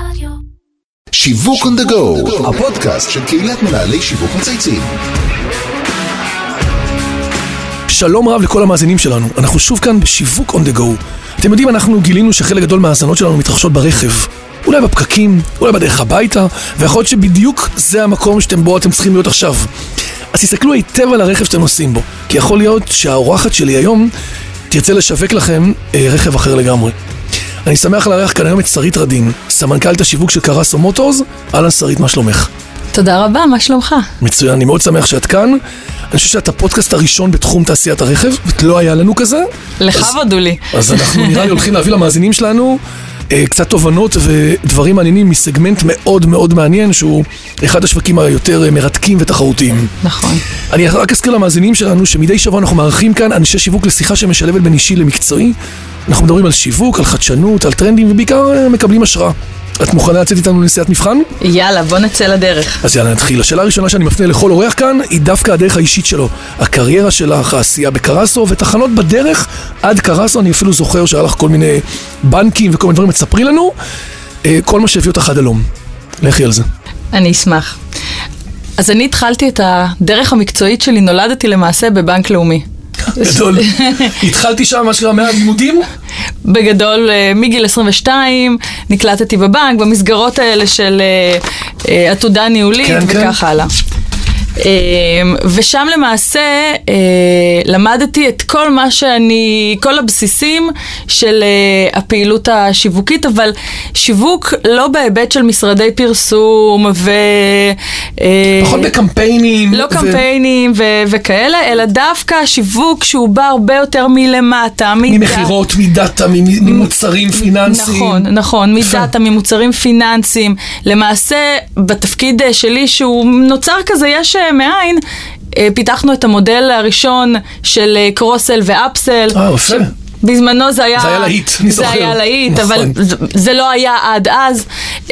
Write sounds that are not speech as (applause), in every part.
רדיו. שיווק on the go, הפודקאסט של קהילת מנהלי שיווק מצייצים. שלום רב לכל המאזינים שלנו, אנחנו שוב כאן בשיווק on the go. אתם יודעים, אנחנו גילינו שחלק גדול מההאזנות שלנו מתרחשות ברכב. אולי בפקקים, אולי בדרך הביתה, ויכול להיות שבדיוק זה המקום שאתם בו אתם צריכים להיות עכשיו. אז תסתכלו היטב על הרכב שאתם נוסעים בו, כי יכול להיות שהאורחת שלי היום תרצה לשווק לכם אה, רכב אחר לגמרי. אני שמח לארח כאן היום את שרית רדין, סמנכ"לית השיווק של קרסו מוטורס. אהלן שרית, מה שלומך? תודה רבה, מה שלומך? מצוין, אני מאוד שמח שאת כאן. אני חושב שאת הפודקאסט הראשון בתחום תעשיית הרכב, לא היה לנו כזה. לכבוד הוא לי. אז אנחנו נראה לי הולכים להביא למאזינים שלנו אה, קצת תובנות ודברים מעניינים מסגמנט מאוד מאוד מעניין, שהוא אחד השווקים היותר אה, מרתקים ותחרותיים. נכון. אני רק אזכיר למאזינים שלנו שמדי שבוע אנחנו מארחים כאן אנשי שיווק לשיחה שמשלבת בין אישי למקצועי. אנחנו מדברים על שיווק, על חדשנות, על טרנדים ובעיקר אה, מקבלים השראה. את מוכנה לצאת איתנו לנסיעת מבחן? יאללה, בוא נצא לדרך. אז יאללה נתחיל. השאלה הראשונה שאני מפנה לכל אורח כאן היא דווקא הדרך האישית שלו. הקריירה שלך, העשייה בקרסו ותחנות בדרך עד קרסו, אני אפילו זוכר שהיה לך כל מיני בנקים וכל מיני דברים, תספרי לנו. אה, כל מה שהביא אותך עד הלום. לכי על זה. אני אשמח. אז אני התחלתי את הדרך המקצועית שלי, נולדתי למעשה בבנק לאומי. גדול. (laughs) התחלתי שם, מה שקרה, מהלימודים? בגדול, אה, מגיל 22 נקלטתי בבנק, במסגרות האלה של אה, אה, עתודה ניהולית כן, כן. וכך הלאה. אה, ושם למעשה אה, למדתי את כל מה שאני, כל הבסיסים של אה, הפעילות השיווקית, אבל שיווק לא בהיבט של משרדי פרסום ו... אה, פחות בקמפיינים. לא ו- קמפיינים ו- וכאלה, אלא דווקא שיווק שהוא בא הרבה יותר מלמטה. מדע- ממכירות, מדאטה, ממ- ממוצרים פיננסיים. נכון, נכון. מדאטה, ממוצרים פיננסיים. למעשה, בתפקיד שלי, שהוא נוצר כזה יש מאין, אה, פיתחנו את המודל הראשון של אה, קרוסל ואפסל. אה, יפה. בזמנו זה היה... זה היה להיט, אני זה זוכר. היה להיט, נכון. אבל זה, זה לא היה עד אז.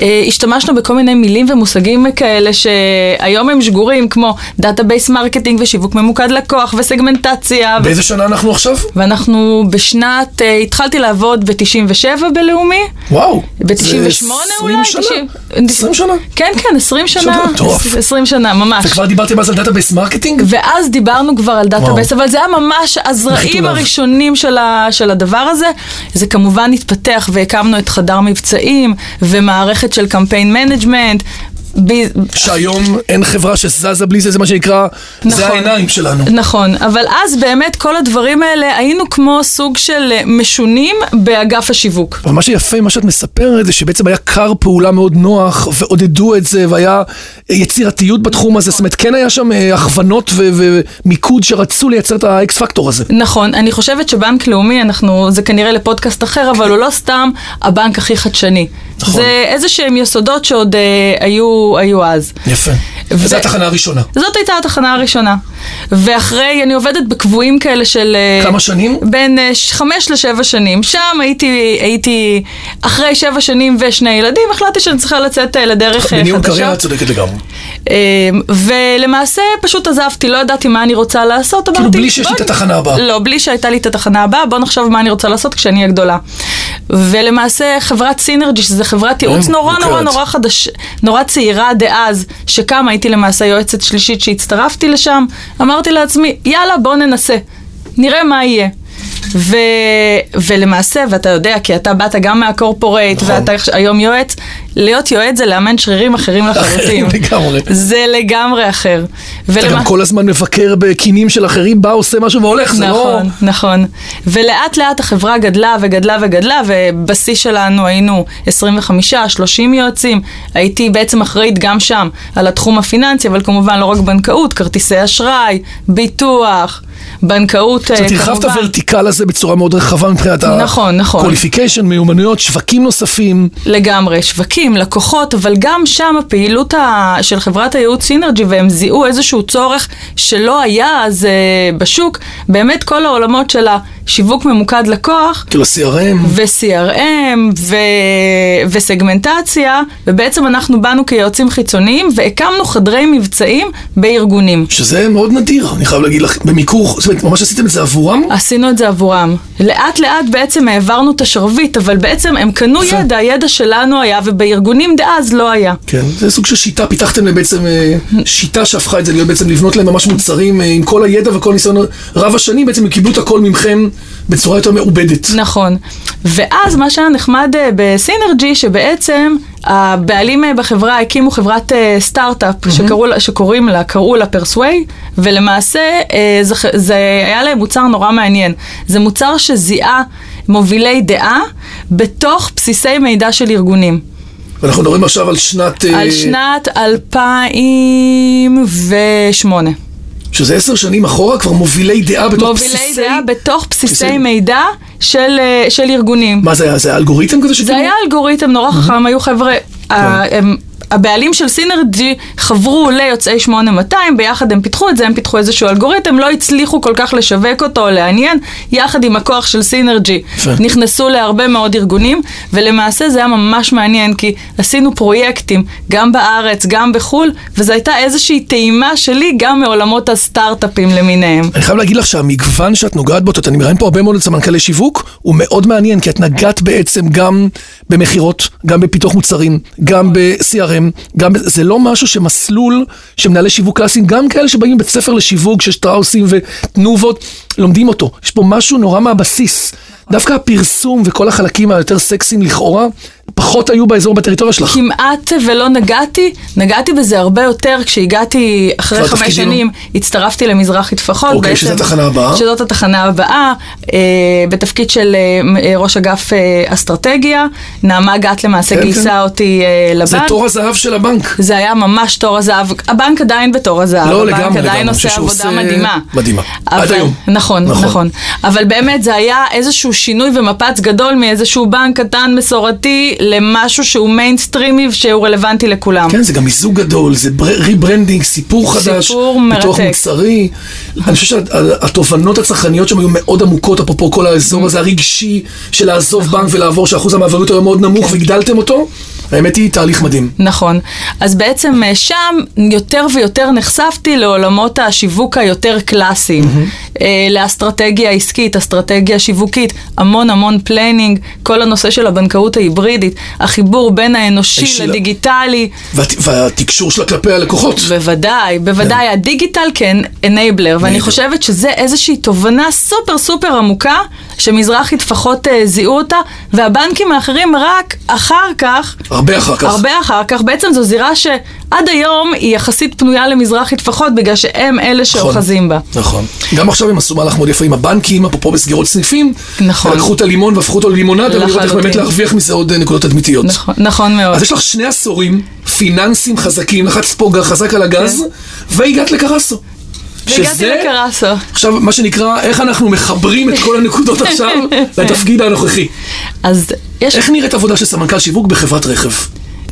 אה, השתמשנו בכל מיני מילים ומושגים כאלה שהיום הם שגורים, כמו database marketing ושיווק ממוקד לקוח וסגמנטציה. ו- באיזה שנה אנחנו עכשיו? ואנחנו בשנת, אה, התחלתי לעבוד ב-97 בלאומי. וואו. ב-98 זה אולי? 20 שנה. 90. 20 שנה. כן, כן, 20 שנה. מטורף. 20 שנה, ממש. וכבר דיברתם אז על database marketing? ואז דיברנו כבר על database, אבל זה היה ממש הזרעים. הראשונים של, ה, של הדבר הזה. זה כמובן התפתח והקמנו את חדר מבצעים ומערכת של campaign management. שהיום אין חברה שזזה בלי זה, זה מה שנקרא, זה נכון. העיניים שלנו. נכון, אבל אז באמת כל הדברים האלה היינו כמו סוג של אה, משונים באגף השיווק. אבל מה שיפה, מה שאת מספרת, זה שבעצם היה כר פעולה מאוד נוח, ועודדו את זה, והיה יצירתיות בתחום הזה, זאת אומרת, כן היה שם אה, הכוונות ומיקוד שרצו לייצר את ה X factor הזה. נכון, אני חושבת שבנק לאומי, אנחנו, זה כנראה לפודקאסט אחר, אבל הוא לא סתם הבנק הכי חדשני. נכון. זה איזה שהם יסודות שעוד אה, היו, היו אז. יפה. ו- וזו התחנה הראשונה. זאת הייתה התחנה הראשונה. ואחרי, אני עובדת בקבועים כאלה של... אה, כמה שנים? בין אה, חמש לשבע שנים. שם הייתי, הייתי, אחרי שבע שנים ושני ילדים, החלטתי שאני צריכה לצאת אה, לדרך אה, בניהול חדשה. קריירה צודקת לגמרי. אה, ולמעשה פשוט עזבתי, לא ידעתי מה אני רוצה לעשות, אמרתי... כאילו בלי שיש לי "בוא את התחנה הבאה." לא, בלי שהייתה לי את התחנה הבאה, בוא נחשוב מה אני רוצה לעשות כשאני אהיה גדולה. ולמעשה חברת סינרג'י, שזו חברת ייעוץ אה, נורא נורא. נורא חדש, נורא צעירה דאז, שקמה, הייתי למעשה יועצת שלישית שהצטרפתי לשם, אמרתי לעצמי, יאללה, בוא ננסה, נראה מה יהיה. ו... ולמעשה, ואתה יודע, כי אתה באת גם מהקורפורייט, נכון. ואתה היום יועץ, להיות יועץ זה לאמן שרירים אחרים (laughs) לחלוטין. לגמרי. זה לגמרי אחר. אתה ולמה- גם כל הזמן מבקר בקינים של אחרים, בא, עושה משהו והולך, זה לא... נכון, נכון. ולאט לאט החברה גדלה וגדלה וגדלה, ובשיא שלנו היינו 25-30 יועצים. הייתי בעצם אחראית גם שם על התחום הפיננסי, אבל כמובן לא רק בנקאות, כרטיסי אשראי, ביטוח, בנקאות אה, זאת אומרת, הרחבת את כמובן. הוורטיקל הזה בצורה מאוד רחבה מבחינת נכון, נכון. ה-qualification, מיומנויות, שווקים נוספים. לגמרי, שווקים, לקוחות, אבל גם שם הפעילות ה... של חברת הייעוץ סינרג'י, והם זיהו איזשהו צורך שלא היה אז uh, בשוק, באמת כל העולמות של השיווק ממוקד לקוח, כאילו CRM. ו-CRM, ו... וסגמנטציה, ובעצם אנחנו באנו כיועצים חיצוניים, והקמנו חדרי מבצעים בארגונים. שזה מאוד נדיר, אני חייב להגיד לך, במיקור זאת אומרת, ממש עשיתם את זה עבורם? עשינו את זה עבורם. לאט לאט בעצם העברנו את השרביט, אבל בעצם הם קנו יפה. ידע, הידע שלנו היה, ובארגונים דאז לא היה. כן, זה סוג של שיטה, פיתחתם להם בעצם אה, שיטה שהפכה את זה להיות בעצם לבנות להם ממש מוצרים אה, עם כל הידע וכל הניסיון רב השנים, בעצם הם קיבלו את הכל ממכם בצורה יותר מעובדת. נכון. ואז מה שהיה נחמד אה, בסינרג'י, שבעצם הבעלים אה, בחברה הקימו חברת אה, סטארט-אפ שקראו שקוראים לה, קראו לה פרסווי, ולמעשה אה, זה, זה היה להם מוצר נורא מעניין. זה מוצר שזיהה מובילי דעה בתוך בסיסי מידע של ארגונים. ואנחנו מדברים עכשיו על שנת... על שנת 2008. שזה עשר שנים אחורה, כבר מובילי דעה בתוך מובילי בסיסי... דעה בתוך בסיסי בסיסי- מידע של, אה, של ארגונים. מה זה היה? זה היה אלגוריתם כזה שכאילו? זה היה אלגוריתם נורא חכם, היו חבר'ה, כן. ה- הם- הבעלים של סינרג'י חברו ליוצאי 8200, ביחד הם פיתחו את זה, הם פיתחו איזשהו אלגוריתם, לא הצליחו כל כך לשווק אותו או לעניין, יחד עם הכוח של סינרג'י. נכנסו להרבה מאוד ארגונים, ולמעשה זה היה ממש מעניין, כי עשינו פרויקטים גם בארץ, גם בחו"ל, וזו הייתה איזושהי טעימה שלי גם מעולמות הסטארט-אפים למיניהם. אני חייב להגיד לך שהמגוון שאת נוגעת בו, את אני מראיין פה הרבה מאוד סמנכ"לי שיווק, הוא מאוד מעניין, כי את נגעת בעצם גם במכירות, גם בפיתוח מוצרים, גם ב-CRM, גם, זה לא משהו שמסלול שמנהלי שיווק קלאסיים, גם כאלה שבאים מבית ספר לשיווק, ששטראוסים ותנובות, לומדים אותו. יש פה משהו נורא מהבסיס. דווקא הפרסום וכל החלקים היותר סקסיים לכאורה, פחות היו באזור בטריטוריה שלך. כמעט ולא נגעתי, נגעתי בזה הרבה יותר כשהגעתי אחרי חמש תפקידים? שנים, הצטרפתי למזרחי טפחות. אוקיי, בעצם, שזו התחנה הבאה. שזאת התחנה הבאה, אה, בתפקיד של אה, אה, ראש אגף אה, אסטרטגיה. נעמה גת למעשה כן, גייסה כן. אותי אה, לבנק. זה תור הזהב של הבנק. זה היה ממש תור הזהב, הבנק עדיין בתור הזהב, לא, הבנק לגמרי, עדיין לגמרי. אני עושה חושב שהוא עבודה עושה- מדהימה. מדהימה. עד אבל- היום. נכון, נכון. נכון, נכון. אבל באמת זה היה איזשהו שינוי ומפץ גדול מאיזשהו בנק קטן מסורתי למשהו שהוא מיינסטרימי שהוא רלוונטי לכולם. כן, זה גם מיזוג גדול, זה rebranding, סיפור חדש, סיפור פיתוח מרתק. מוצרי. אני חושב שהתובנות הצרכניות שם היו מאוד עמוקות, אפרופו כל האזור הזה הרגשי של לעזוב נכון. בנק ולעבור, שאחוז המעבריות היה מאוד נמוך והגדלתם אותו. האמת היא, תהליך מדהים. נכון. אז בעצם אה, שם יותר ויותר נחשפתי לעולמות השיווק היותר קלאסיים. אה, לאסטרטגיה עסקית, אסטרטגיה שיווקית, המון המון planning, כל הנושא של הבנקאות ההיברידית, החיבור בין האנושי האישי ל- לדיגיטלי. והת- והתקשור שלה כלפי הלקוחות. בוודאי, בוודאי, הדיגיטל כ enabler, ואני Enabler. חושבת שזה איזושהי תובנה סופר סופר עמוקה, שמזרחי טפחות אה, זיהו אותה, והבנקים האחרים רק אחר כך, הרבה אחר כך. הרבה אחר כך, בעצם זו זירה שעד היום היא יחסית פנויה למזרחי טפחות, בגלל שהם אלה נכון. שאוחזים בה. נכון. גם עכשיו הם עשו מהלך מאוד יפה עם הבנקים, אפרופו בסגירות סניפים. נכון. לקחו את הלימון והפכו אותו ללימונדה, ולראות איך. באמת להרוויח מזה עוד אה, נקודות תדמיתיות. נכון, נכון מאוד. אז יש לך שני עשורים פיננסיים חזקים, לחצת פה חזק על הגז, והגעת לקרסו. כן. והגעתי לקרסו. עכשיו, מה שנקרא, איך אנחנו מחברים את כל הנקודות עכשיו (laughs) לתפקיד הנוכחי. אז יש איך נראית עבודה של סמנכ"ל שיווק בחברת רכב?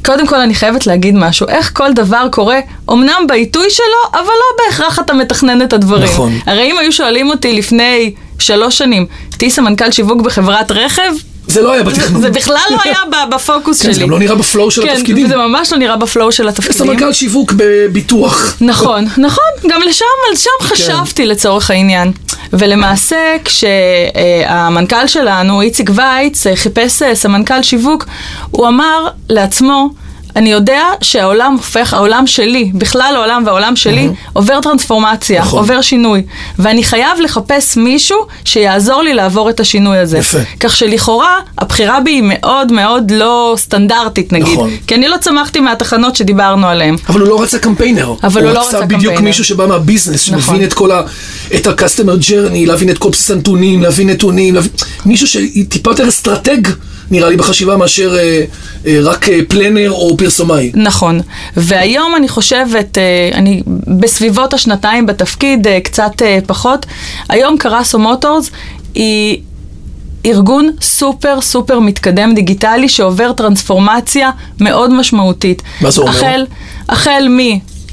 קודם כל אני חייבת להגיד משהו, איך כל דבר קורה, אמנם בעיתוי שלו, אבל לא בהכרח אתה מתכנן את הדברים. נכון. הרי אם היו שואלים אותי לפני שלוש שנים, תהיי סמנכ"ל שיווק בחברת רכב, זה לא היה בתכנון. זה בכלל לא היה בפוקוס כן, שלי. זה גם לא נראה בפלואו של כן, התפקידים. זה ממש לא נראה בפלואו של התפקידים. סמנכ"ל שיווק בביטוח. נכון, נכון, גם לשם, על כן. שם חשבתי לצורך העניין. ולמעשה, כשהמנכ"ל שלנו, איציק וייץ, חיפש אה, סמנכ"ל שיווק, הוא אמר לעצמו, אני יודע שהעולם הופך, העולם שלי, בכלל העולם והעולם שלי, עובר טרנספורמציה, נכון. עובר שינוי. ואני חייב לחפש מישהו שיעזור לי לעבור את השינוי הזה. יפה. כך שלכאורה, הבחירה בי היא מאוד מאוד לא סטנדרטית, נגיד. נכון. כי אני לא צמחתי מהתחנות שדיברנו עליהן. אבל הוא לא רצה קמפיינר. אבל הוא לא רצה רצה בדיוק קמפיינר. מישהו שבא מהביזנס, נכון. שמבין את כל ה... את ה-customer journey, להבין את כל בסיס הנתונים, להבין נתונים, להבין... מישהו שטיפה יותר אסטרטג, נראה לי, בחשיבה, מאשר אה, אה, רק אה, planner או פרסומאי. נכון. והיום אני חושבת, אה, אני בסביבות השנתיים בתפקיד, אה, קצת אה, פחות, היום קרסו מוטורס היא... ארגון סופר סופר מתקדם דיגיטלי שעובר טרנספורמציה מאוד משמעותית. מה זה אומר? החל, החל מ...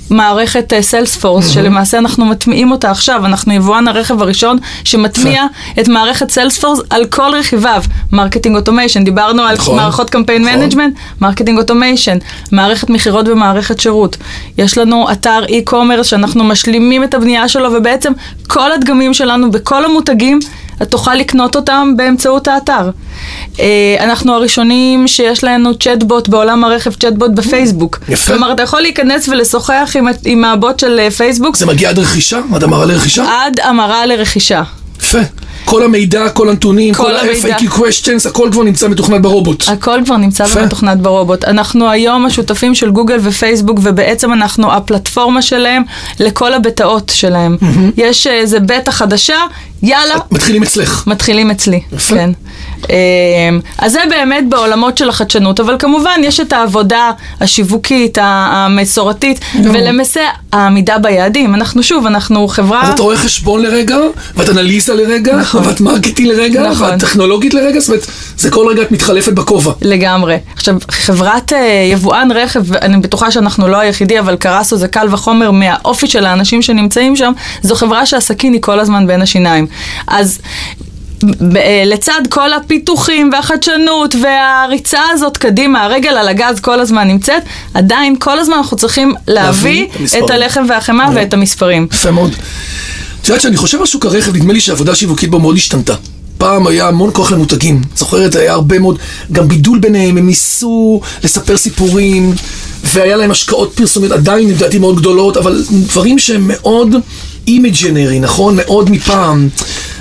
מערכת סיילספורס, mm-hmm. שלמעשה אנחנו מטמיעים אותה עכשיו, אנחנו יבואן הרכב הראשון שמטמיע את מערכת סיילספורס על כל רכיביו. marketing automation, דיברנו על נכון. מערכות קמפיין נכון. management, marketing automation, מערכת מכירות ומערכת שירות. יש לנו אתר e-commerce שאנחנו משלימים את הבנייה שלו, ובעצם כל הדגמים שלנו בכל המותגים, את תוכל לקנות אותם באמצעות האתר. אה, אנחנו הראשונים שיש לנו צ'טבוט בעולם הרכב, צ'טבוט בפייסבוק. יפה. כלומר, אתה יכול להיכנס ולשוחח עם, עם הבוט של אה, פייסבוק זה מגיע עד רכישה? עד המרה לרכישה? עד המרה לרכישה. יפה. כל המידע, כל הנתונים, כל כל. ה-FAQ questions, הכל כבר נמצא מתוכנת ברובוט. הכל כבר נמצא יפה. ומתוכנת ברובוט. אנחנו היום השותפים של גוגל ופייסבוק, ובעצם אנחנו הפלטפורמה שלהם לכל הבטאות שלהם. יש אה, איזה בטא חדשה, יאללה, מתחילים אצלך. מתחילים אצלי. יפה. כן. אמ, אז זה באמת בעולמות של החדשנות, אבל כמובן יש את העבודה השיווקית, המסורתית, ולמעשה העמידה ביעדים. אנחנו שוב, אנחנו חברה... אז את רואה חשבון לרגע, ואת אנליזה לרגע, נכון. ואת מרקטי לרגע, נכון. ואת טכנולוגית לרגע, זאת אומרת, זה כל רגע את מתחלפת בכובע. לגמרי. עכשיו, חברת אה, יבואן רכב, אני בטוחה שאנחנו לא היחידי, אבל קרסו זה קל וחומר מהאופי של האנשים שנמצאים שם, זו חברה שהסכין היא כל הזמן בין השיניים. אז... אה, לצד כל הפיתוחים והחדשנות והריצה הזאת קדימה, הרגל על הגז כל הזמן נמצאת, עדיין כל הזמן אנחנו צריכים להביא את המספרים. את הלחם והחמאה נכון. ואת המספרים. יפה מאוד. את יודעת שאני חושב על שוק הרכב, נדמה לי שהעבודה השיווקית בו מאוד השתנתה. פעם היה המון כוח למותגים, זוכרת? היה הרבה מאוד, גם בידול ביניהם, הם ניסו לספר סיפורים, והיה להם השקעות פרסומיות עדיין, לדעתי, מאוד גדולות, אבל דברים שהם מאוד imaginary, נכון? מאוד מפעם.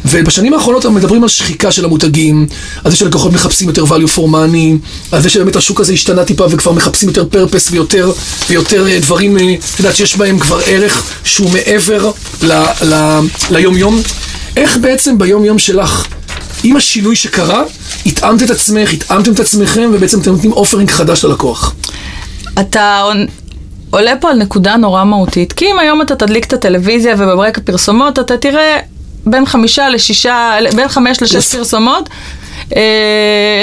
ובשנים האחרונות אנחנו מדברים על שחיקה של המותגים, על זה שלקוחות מחפשים יותר value for money, על זה שבאמת השוק הזה השתנה טיפה וכבר מחפשים יותר purpose ויותר, ויותר אה, דברים, אה, את יודעת, שיש בהם כבר ערך שהוא מעבר ל, ל, ליום-יום. איך בעצם ביום-יום שלך, עם השינוי שקרה, התאמת את עצמך, התאמתם את עצמכם, ובעצם אתם נותנים אופרינג חדש ללקוח? אתה עולה פה על נקודה נורא מהותית, כי אם היום אתה תדליק את הטלוויזיה וברקע פרסומות, אתה תראה בין חמישה לשישה, בין חמש לשש. פרסומות. אה,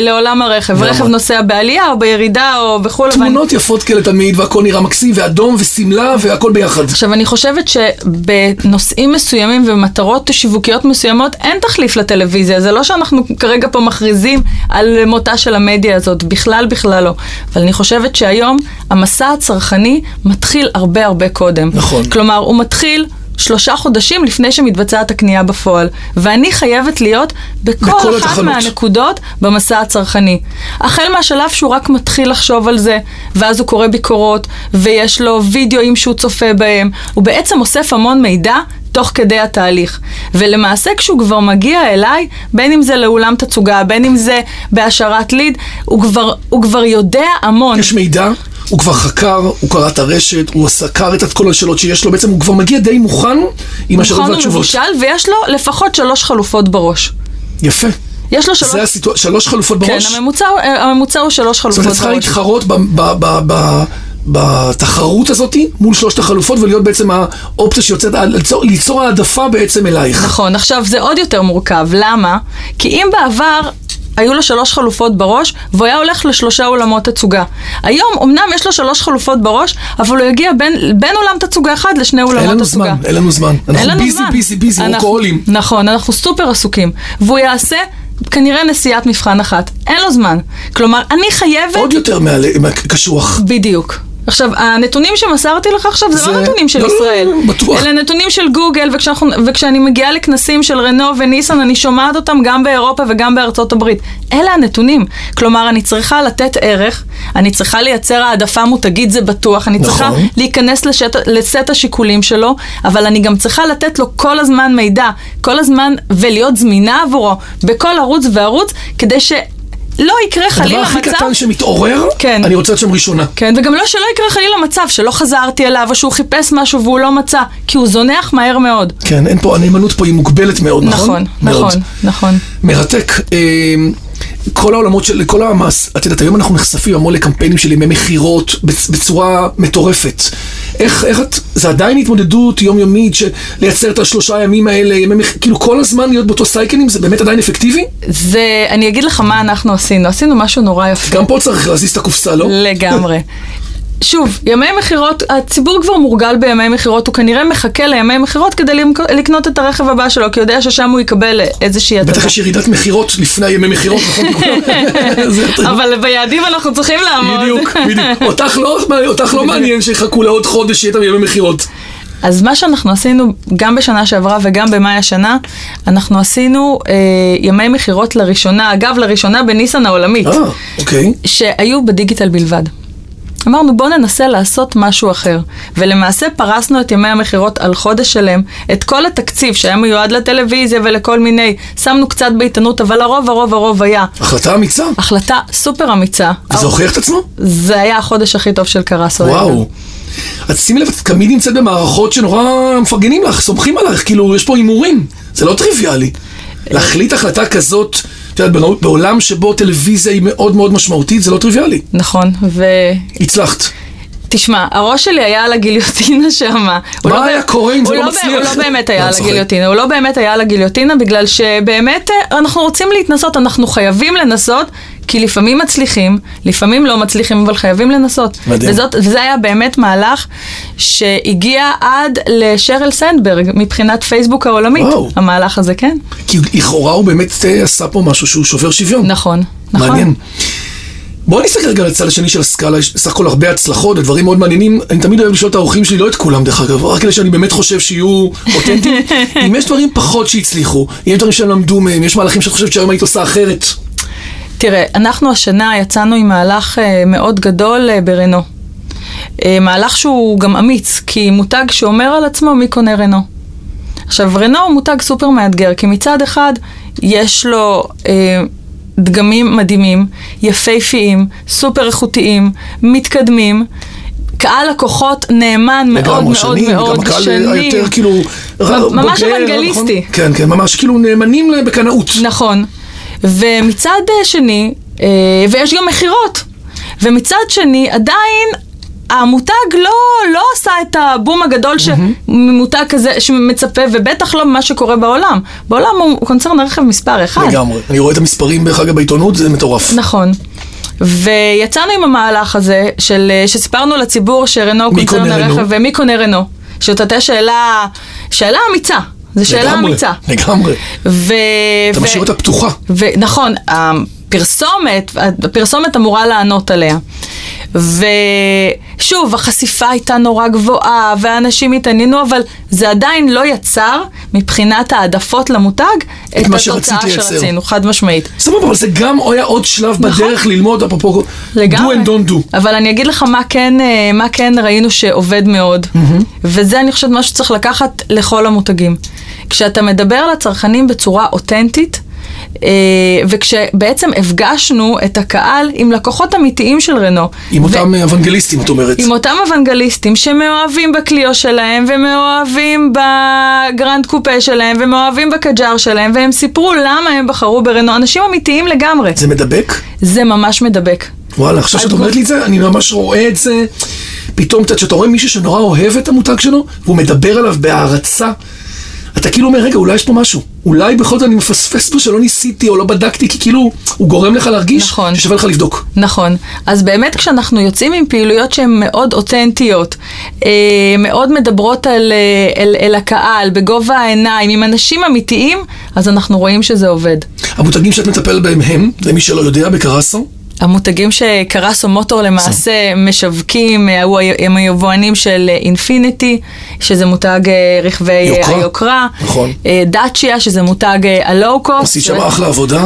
לעולם הרכב, למה? רכב נוסע בעלייה או בירידה או בחו"ל. אבל אני- תמונות יפות כאלה תמיד, והכל נראה מקסים, ואדום, ושמלה, והכל ביחד. עכשיו, אני חושבת שבנושאים מסוימים ומטרות שיווקיות מסוימות אין תחליף לטלוויזיה. זה לא שאנחנו כרגע פה מכריזים על מותה של המדיה הזאת, בכלל בכלל לא. אבל אני חושבת שהיום המסע הצרכני מתחיל הרבה הרבה קודם. נכון. כלומר, הוא מתחיל... שלושה חודשים לפני שמתבצעת הקנייה בפועל. ואני חייבת להיות בכל, בכל אחת התחנות. מהנקודות במסע הצרכני. החל מהשלב שהוא רק מתחיל לחשוב על זה, ואז הוא קורא ביקורות, ויש לו וידאוים שהוא צופה בהם, הוא בעצם אוסף המון מידע תוך כדי התהליך. ולמעשה כשהוא כבר מגיע אליי, בין אם זה לאולם תצוגה, בין אם זה בהשארת ליד, הוא כבר, הוא כבר יודע המון. יש מידע, הוא כבר חקר, הוא קרא את הרשת, הוא סקר את כל השאלות שיש לו, בעצם הוא כבר מגיע די מוכן עם השאלות מוכן והתשובות. ומבושל, ויש לו לפחות שלוש חלופות בראש. יפה. יש לו שלוש... זה הסיטואציה, שלוש חלופות כן, בראש? הממוצע, הממוצע הוא שלוש זאת חלופות אומרת, את צריכה בראש. להתחרות ב- ב- ב- ב- בתחרות הזאת מול שלושת החלופות ולהיות בעצם האופציה שיוצאת, ליצור, ליצור העדפה בעצם אלייך. נכון, עכשיו זה עוד יותר מורכב, למה? כי אם בעבר... היו לו שלוש חלופות בראש, והוא היה הולך לשלושה אולמות תצוגה. היום, אמנם יש לו שלוש חלופות בראש, אבל הוא יגיע בין, בין אולם תצוגה אחד לשני אולמות אין לנו תצוגה. זמן, אין לנו זמן. אנחנו ביזי. ביזי, ביזי, רוקהולים. נכון, אנחנו סופר עסוקים. והוא יעשה כנראה נסיעת מבחן אחת. אין לו זמן. כלומר, אני חייבת... עוד יותר מהקשוח. בדיוק. עכשיו, הנתונים שמסרתי לך עכשיו זה, זה- לא נתונים של לא, לא, ישראל. לא, בטוח. אלה נתונים של גוגל, וכשאנחנו, וכשאני מגיעה לכנסים של רנו וניסן, אני שומעת אותם גם באירופה וגם בארצות הברית. אלה הנתונים. כלומר, אני צריכה לתת ערך, אני צריכה לייצר העדפה מותגית, זה בטוח, אני צריכה נכון. להיכנס לשט, לסט השיקולים שלו, אבל אני גם צריכה לתת לו כל הזמן מידע, כל הזמן, ולהיות זמינה עבורו בכל ערוץ וערוץ, כדי ש... לא יקרה הדבר חלילה הכי מצב... קטן שמתעורר, כן. אני רוצה להיות שם ראשונה. כן, וגם לא שלא יקרה חלילה מצב שלא חזרתי אליו, או שהוא חיפש משהו והוא לא מצא, כי הוא זונח מהר מאוד. כן, אין פה, הנאמנות פה היא מוגבלת מאוד, נכון? נכון, מאוד. נכון, נכון. מרתק. אה, כל העולמות של, כל המס, את יודעת, היום אנחנו נחשפים המון לקמפיינים של ימי מכירות בצ- בצורה מטורפת. איך, איך את, זה עדיין התמודדות יומיומית של לייצר את השלושה ימים האלה, ימי מכ... כאילו כל הזמן להיות באותו סייקלים, זה באמת עדיין אפקטיבי? זה, אני אגיד לך מה אנחנו עשינו, עשינו משהו נורא יפה. גם פה צריך להזיז את הקופסה, לא? לגמרי. שוב, ימי מכירות, הציבור כבר מורגל בימי מכירות, הוא כנראה מחכה לימי מכירות כדי לקנות את הרכב הבא שלו, כי הוא יודע ששם הוא יקבל איזושהי הטבה. בטח יש ירידת מכירות לפני ימי מכירות, נכון? (laughs) אבל ביעדים אנחנו צריכים לעמוד. בדיוק, בדיוק. (laughs) אותך לא- אותך לא מעניין שיחכו לעוד חודש שיהיה את ימי מכירות. אז מה שאנחנו עשינו גם בשנה שעברה וגם במאי השנה, אנחנו עשינו אה, ימי מכירות לראשונה, אגב, לראשונה בניסן העולמית, אה, אוקיי. שהיו בדיגיטל בלבד. אמרנו בואו ננסה לעשות משהו אחר, ולמעשה פרסנו את ימי המכירות על חודש שלם, את כל התקציב שהיה מיועד לטלוויזיה ולכל מיני, שמנו קצת בעיתונות, אבל הרוב הרוב הרוב היה החלטה אמיצה. החלטה סופר אמיצה. וזה הוכיח את עצמו? זה היה החודש הכי טוב של קרסו. וואו. אז שימי לב, את תמיד נמצאת במערכות שנורא מפרגנים לך, סומכים עלייך, כאילו, יש פה הימורים. זה לא טריוויאלי. להחליט החלטה כזאת, את יודעת, בעול- בעולם שבו טלוויזיה היא מאוד מאוד משמעותית, זה לא טריוויאלי. נכון, ו... הצלחת. תשמע, הראש שלי היה על הגיליוטינה (laughs) שמה. הוא מה לא היה קורה אם זה לא ב- מצליח? הוא לא באמת היה לא, על. הגיליוטינה, הוא לא באמת היה על הגיליוטינה, בגלל שבאמת אה, אנחנו רוצים להתנסות, אנחנו חייבים לנסות, כי לפעמים מצליחים, לפעמים לא מצליחים, אבל חייבים לנסות. מדהים. וזאת, וזה היה באמת מהלך שהגיע עד לשרל סנדברג מבחינת פייסבוק העולמית. וואו. המהלך הזה, כן? כי לכאורה הוא באמת אה, עשה פה משהו שהוא שובר שוויון. נכון, נכון. מעניין. בואו נסתכל רגע על הצד השני של הסקאלה, יש בסך הכל הרבה הצלחות ודברים מאוד מעניינים. אני תמיד אוהב לשאול את האורחים שלי, לא את כולם דרך אגב, רק אלה שאני באמת חושב שיהיו אותנטיים. (laughs) אם יש דברים פחות שהצליחו, אם יש דברים שהם למדו מהם, יש מהלכים שאת חושבת שהיום היית עושה אחרת. תראה, אנחנו השנה יצאנו עם מהלך אה, מאוד גדול אה, ברנו. אה, מהלך שהוא גם אמיץ, כי מותג שאומר על עצמו מי קונה רנו. עכשיו, רנו הוא מותג סופר מאתגר, כי מצד אחד יש לו אה, דגמים מדהימים, יפהפיים, סופר איכותיים, מתקדמים. קהל לקוחות נאמן מאוד מאוד שנים, מאוד, גם הקהל שנים. היותר כאילו... ממש בוגר, אוונגליסטי. נכון? כן, כן, ממש כאילו נאמנים בקנאות. נכון. ומצד אה, שני, אה, ויש גם מכירות. ומצד שני, עדיין המותג לא, לא עשה את הבום הגדול שמותג כזה שמצפה, ובטח לא ממה שקורה בעולם. בעולם הוא קונצרן הרכב מספר אחד. לגמרי. אני רואה את המספרים דרך אגב בעיתונות, זה מטורף. נכון. ויצאנו עם המהלך הזה, של, אה, שסיפרנו לציבור שרנו מי קונצרן הרכב? ומי קונה רנו. זאת הייתה שאלה, שאלה אמיצה. זו שאלה אמיצה. לגמרי. ו... אתה ו- משאיר אותה פתוחה. ונכון, הפרסומת, הפרסומת אמורה לענות עליה. ושוב, החשיפה הייתה נורא גבוהה, ואנשים התעניינו, אבל זה עדיין לא יצר, מבחינת העדפות למותג, את מה התוצאה. שרצינו, חד משמעית. סבבה, אבל זה גם היה עוד שלב בדרך ללמוד, אפרופו do and don't do. אבל אני אגיד לך מה כן, אה, מה כן ראינו שעובד מאוד, וזה אני חושבת משהו שצריך לקחת לכל המותגים. כשאתה מדבר לצרכנים בצורה אותנטית, וכשבעצם הפגשנו את הקהל עם לקוחות אמיתיים של רנו. עם ו- אותם אוונגליסטים, את אומרת. עם אותם אוונגליסטים שמאוהבים בקליו שלהם, ומאוהבים בגרנד קופה שלהם, ומאוהבים בקג'אר שלהם, והם סיפרו למה הם בחרו ברנו. אנשים אמיתיים לגמרי. זה מדבק? זה ממש מדבק. וואלה, עכשיו שאת אומרת לי את זה, אני ממש רואה את זה. פתאום, אתה- כשאתה רואה מישהו שנורא אוהב את המותג שלו, והוא מדבר עליו בהערצה, אתה כאילו אומר, רגע, אולי יש פה משהו. אולי בכל זאת אני מפספס פה שלא ניסיתי או לא בדקתי, כי כאילו, הוא גורם לך להרגיש נכון. ששווה לך לבדוק. נכון. אז באמת כשאנחנו יוצאים עם פעילויות שהן מאוד אותנטיות, אה, מאוד מדברות על, אה, אל, אל הקהל, בגובה העיניים, עם אנשים אמיתיים, אז אנחנו רואים שזה עובד. המותגים שאת מטפלת בהם הם, למי שלא יודע, בקרסו, המותגים שקרסו מוטור למעשה משווקים, אה, הם היבואנים של אה, אינפיניטי, שזה מותג אה, רכבי יוקרה. היוקרה, נכון. דאצ'יה, שזה מותג הלואו-קוסט. עשית שם אחלה עבודה.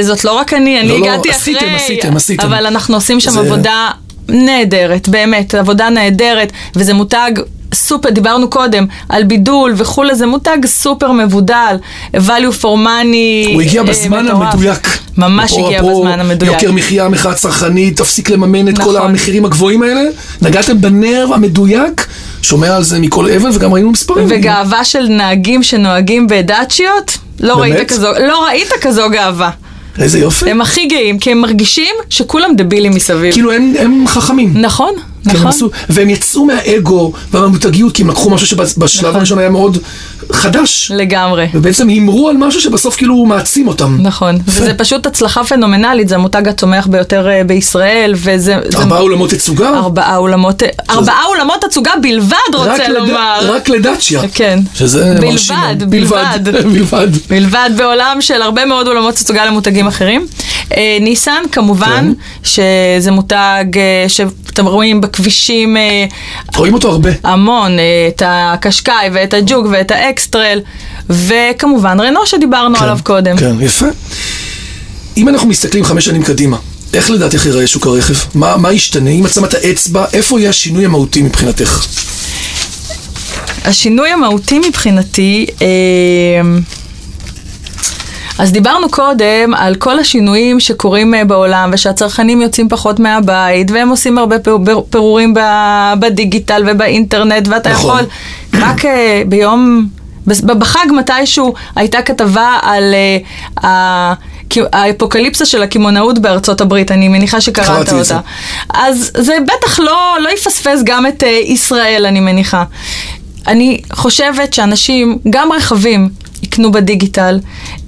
זאת לא רק אני, אני לא, לא, הגעתי עשיתם, אחרי, עשיתם, עשיתם. אבל אנחנו עושים שם זה- עבודה נהדרת, באמת, עבודה נהדרת, וזה מותג סופר, דיברנו קודם על בידול וכולי, זה מותג סופר מבודל, value for money, הוא הגיע אה, בזמן מטורף. המדויק. ממש הגיע בזמן המדויק. יוקר מחיה, מחאה צרכנית, תפסיק לממן את כל נכון. המחירים הגבוהים האלה. נגעתם בנרב המדויק, שומע על זה מכל אבן, וגם ראינו מספרים. וגאווה של נהגים שנוהגים בדאצ'יות, לא באמת? ראית כזו, לא ראית כזו גאווה. איזה יופי. הם הכי גאים, כי הם מרגישים שכולם דבילים מסביב. כאילו הם הם חכמים. נכון, כן, הם נכון. עשו, והם יצאו מהאגו והמותגיות, כי הם לקחו משהו שבשלב נכון. הראשון היה מאוד חדש. לגמרי. ובעצם הימרו על משהו שבסוף כאילו מעצים אותם. נכון, יפה. וזה פשוט הצלחה פנומנלית, זה המותג הצומח ביותר אה, בישראל, וזה... זה- ארבעה אולמות תצוגה? ארבעה אולמות, ארבעה אולמות תצוגה בלבד, רק רוצה לד- לומר. רק לדאצ'יה. כן. שזה בלבד, מרשים מאוד. בלבד. בלבד. (laughs) מלבד בעולם של הרבה מאוד אולמות תצוגה למותגים אחרים. אה, ניסן, כמובן, שזה מותג אה, שאתם רואים בכבישים אה, רואים אותו הרבה. המון, אה, את הקשקאי ואת הג'וק ואת האקסטרל, וכמובן רנו שדיברנו כן, עליו קודם. כן, יפה. אם אנחנו מסתכלים חמש שנים קדימה, איך לדעתך ייראה שוק הרכב? מה, מה ישתנה? אם את שמה את האצבע, איפה יהיה השינוי המהותי מבחינתך? השינוי המהותי מבחינתי, אה, אז דיברנו קודם על כל השינויים שקורים אה, בעולם ושהצרכנים יוצאים פחות מהבית והם עושים הרבה פיר- פיר- פירורים בדיגיטל ובאינטרנט ואתה נכון. יכול רק אה, ביום, בחג מתישהו הייתה כתבה על ה- כי- האפוקליפסה של הקמעונאות בארצות הברית, אני מניחה שקראת את זה. אותה. אז זה בטח לא, לא יפספס גם את ישראל, אני מניחה. אני חושבת שאנשים, גם רכבים, יקנו בדיגיטל.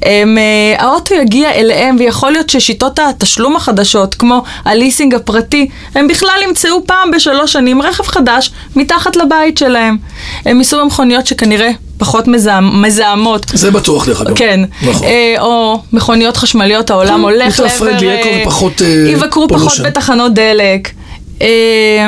הם, אה, האוטו יגיע אליהם, ויכול להיות ששיטות התשלום החדשות, כמו הליסינג הפרטי, הם בכלל ימצאו פעם בשלוש שנים רכב חדש מתחת לבית שלהם. הם ייסעו במכוניות שכנראה פחות מזהם, מזהמות. זה בטוח דרך אגב. כן, נכון. אה, או מכוניות חשמליות, העולם כן, הולך יותר friendly אה, eco ופחות, יבקרו פחות. בתחנות דלק, אה,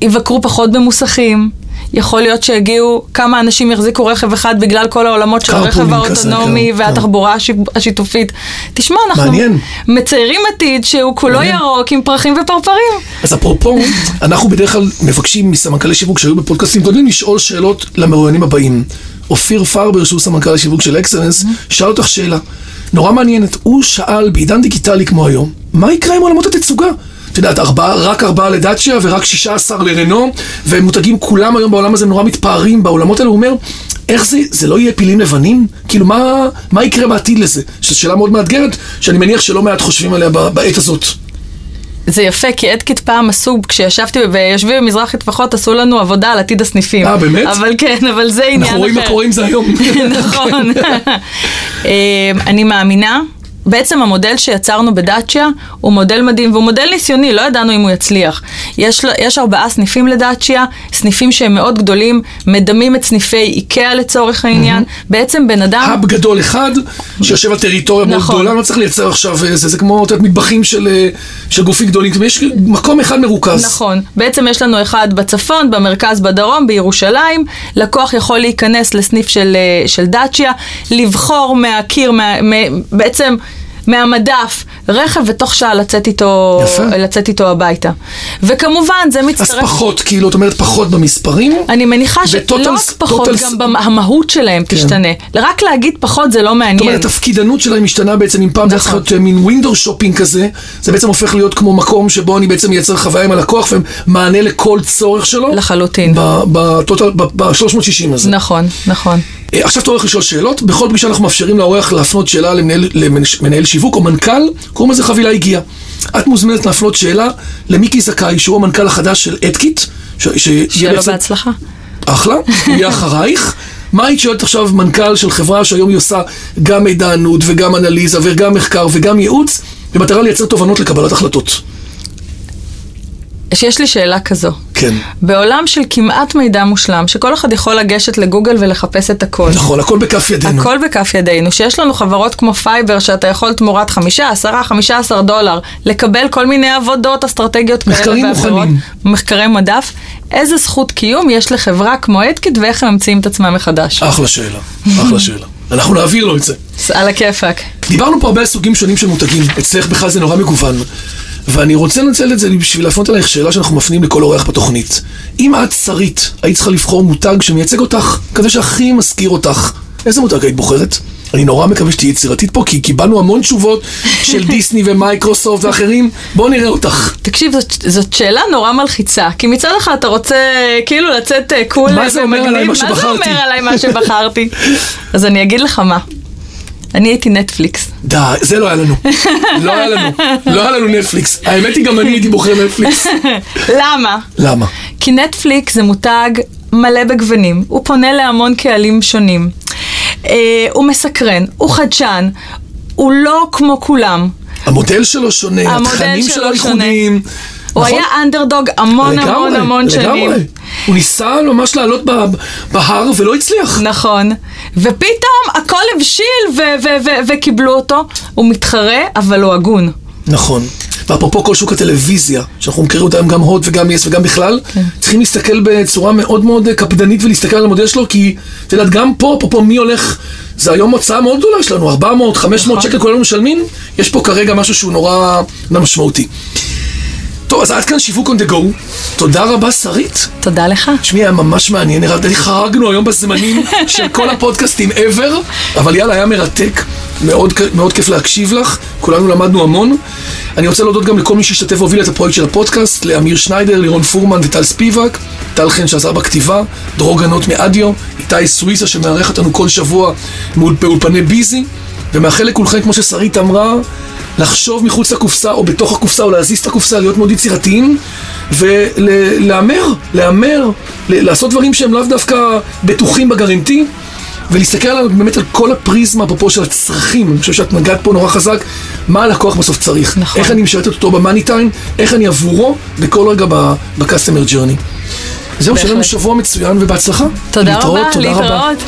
יבקרו פחות במוסכים. יכול להיות שיגיעו, כמה אנשים יחזיקו רכב אחד בגלל כל העולמות של הרכב כזה, האוטונומי כן, והתחבורה השיתופית. תשמע, אנחנו מעניין. מציירים עתיד שהוא כולו מעניין. ירוק עם פרחים ופרפרים. אז אפרופו, אנחנו בדרך כלל מבקשים מסמנכ"לי שיווק שהיו בפודקאסטים קודמים לשאול שאלות למרואיינים הבאים. אופיר פרבר, שהוא סמנכ"ל השיווק של אקסלנס, שאל אותך שאלה נורא מעניינת. הוא שאל, בעידן דיגיטלי כמו היום, מה יקרה עם עולמות התצוגה? את יודעת, ארבעה, רק ארבעה לדאצ'יה ורק שישה עשר לרנו, ומותגים כולם היום בעולם הזה נורא מתפארים בעולמות האלה. הוא אומר, איך זה, זה לא יהיה פילים לבנים? כאילו, מה, מה יקרה בעתיד לזה? שזו שאלה מאוד מאתגרת, שאני מניח שלא מעט חושבים עליה בעת הזאת. זה יפה, כי אדקיט פעם עשו, כשישבתי ויושבים במזרחי טפחות, עשו לנו עבודה על עתיד הסניפים. אה, באמת? אבל כן, אבל זה עניין אחר. אנחנו רואים מה קורה עם זה היום. (laughs) נכון. (laughs) אה, אני מאמינה. בעצם המודל שיצרנו בדאצ'יה הוא מודל מדהים והוא מודל ניסיוני, לא ידענו אם הוא יצליח. יש, יש ארבעה סניפים לדאצ'יה, סניפים שהם מאוד גדולים, מדמים את סניפי איקאה לצורך העניין. בעצם בן אדם... האב גדול אחד, שיושב על טריטוריה מאוד נכון. גדולה, לא צריך לייצר עכשיו, אה, זה, כמו יודעת, מטבחים של, אה, של גופים גדולים, יש מקום אחד מרוכז. נכון. בעצם יש לנו אחד בצפון, במרכז, בדרום, בירושלים. לקוח יכול להיכנס לסניף של, אה, של דאצ'יה, לבחור מהקיר, מה, מ, בעצם... מהמדף, רכב ותוך שעה לצאת איתו, יפה. לצאת איתו הביתה. וכמובן, זה אז מצטרף... פחות, כאילו, את אומרת פחות במספרים. אני מניחה שלא רק פחות, טוטל- גם במ- המהות שלהם תשתנה. רק להגיד פחות זה לא זאת מעניין. אומרת, התפקידנות שלהם משתנה בעצם, אם פעם זה היה צריך נכון. להיות אה, מין ווינדו שופינג כזה, זה בעצם הופך להיות כמו מקום שבו אני בעצם מייצר חוויה עם הלקוח ומענה לכל צורך שלו. לחלוטין. ב-360 הזה. נכון, נכון. אה, עכשיו אתה הולך לשאול שאלות, בכל פגישה אנחנו מאפשרים לאורח להפנות שאלה למנהל, למנהל שיווק או מנכ"ל, קוראים לזה חבילה הגיעה. את מוזמנת להפנות שאלה למיקי זכאי, שהוא המנכ"ל החדש של אדקיט. ש- שיהיה שיהיה לו בעצם- בהצלחה. אחלה, הוא יהיה אחרייך. מה היית שואלת עכשיו מנכ"ל של חברה שהיום היא עושה גם מידענות וגם אנליזה וגם מחקר וגם ייעוץ, במטרה לייצר תובנות לקבלת החלטות? שיש לי שאלה כזו. כן. בעולם של כמעט מידע מושלם, שכל אחד יכול לגשת לגוגל ולחפש את הכל. נכון, הכל בכף ידינו. הכל בכף ידינו, שיש לנו חברות כמו פייבר, שאתה יכול תמורת חמישה, עשרה, חמישה עשר דולר, לקבל כל מיני עבודות אסטרטגיות כאלה מחקרים ואחרות. מוכנים. מחקרי מדף. איזה זכות קיום יש לחברה כמו אדקיט ואיך הם ממציאים את עצמם מחדש? אחלה שאלה, אחלה שאלה. אנחנו נעביר לו את זה. על הכיפאק. דיברנו פה הרבה על סוגים שונים של מותגים, אצלך בכלל זה נורא מגוון. ואני רוצה לנצל את זה בשביל להפנות אלייך שאלה שאנחנו מפנים לכל אורח בתוכנית. אם את שרית, היית צריכה לבחור מותג שמייצג אותך, כזה שהכי מזכיר אותך, איזה מותג היית בוחרת? אני נורא מקווה שתהיי יצירתית פה, כי קיבלנו המון תשובות (laughs) של דיסני ומייקרוסופט ואחרים. בואו נראה אותך. תקשיב, זאת, זאת שאלה נורא מלחיצה, כי מצד אחד אתה רוצה כאילו לצאת אה, קול מה זה אומר ומגניב. מה זה? אומר עליי מה שבחרתי? (laughs) אז אני אגיד לך מה. אני הייתי נטפליקס. די, זה לא היה לנו. לא היה לנו. לא היה לנו נטפליקס. האמת היא, גם אני הייתי בוחר נטפליקס. (laughs) למה? למה? כי נטפליקס זה מותג מלא בגוונים, הוא פונה להמון קהלים שונים. אה, הוא מסקרן, הוא חדשן, הוא לא כמו כולם. המודל שלו שונה, התכנים שלו. ייחודיים. הוא נכון? היה אנדרדוג המון המון המון שנים. לגמרי. הוא ניסה ממש לעלות בהר ולא הצליח. נכון. ופתאום הכל הבשיל וקיבלו אותו. הוא מתחרה, אבל הוא הגון. נכון. ואפרופו כל שוק הטלוויזיה, שאנחנו מכירים אותה היום גם הוט וגם יס וגם בכלל, כן. צריכים להסתכל בצורה מאוד מאוד קפדנית ולהסתכל על המודל שלו, כי את יודעת, גם פה, אפרופו מי הולך, זה היום הוצאה מאוד גדולה שלנו, 400, 500 נכון. שקל כולנו משלמים, יש פה כרגע משהו שהוא נורא משמעותי. טוב, אז עד כאן שיווק on the go. תודה רבה, שרית. תודה לך. תשמעי, היה ממש מעניין, נראה לי חרגנו היום בזמנים (laughs) של כל הפודקאסטים ever, אבל יאללה, היה מרתק, מאוד, מאוד כיף להקשיב לך, כולנו למדנו המון. אני רוצה להודות גם לכל מי שהשתתף והוביל את הפרויקט של הפודקאסט, לאמיר שניידר, לירון פורמן וטל ספיבק, טל חן שעזר בכתיבה, דרור גנות מאדיו, איתי סוויסה שמארח אותנו כל שבוע מול באולפני ביזי, ומאחל לכולכם, כמו ששרית אמרה, לחשוב מחוץ לקופסה או בתוך הקופסה או להזיז את הקופסה, להיות מאוד יצירתיים ולהמר, להמר, לעשות דברים שהם לאו דווקא בטוחים בגרנטי ולהסתכל על, באמת על כל הפריזמה, אפרופו של הצרכים, אני חושב שאת נגעת פה נורא חזק, מה הלקוח בסוף צריך, נכון. איך אני משרתת אותו במאני טיים, איך אני עבורו בכל רגע ב-customer journey. זהו, שיהיה לנו בהחלט. שבוע מצוין ובהצלחה. תודה להתראות, רבה, תודה רבה. להתראות.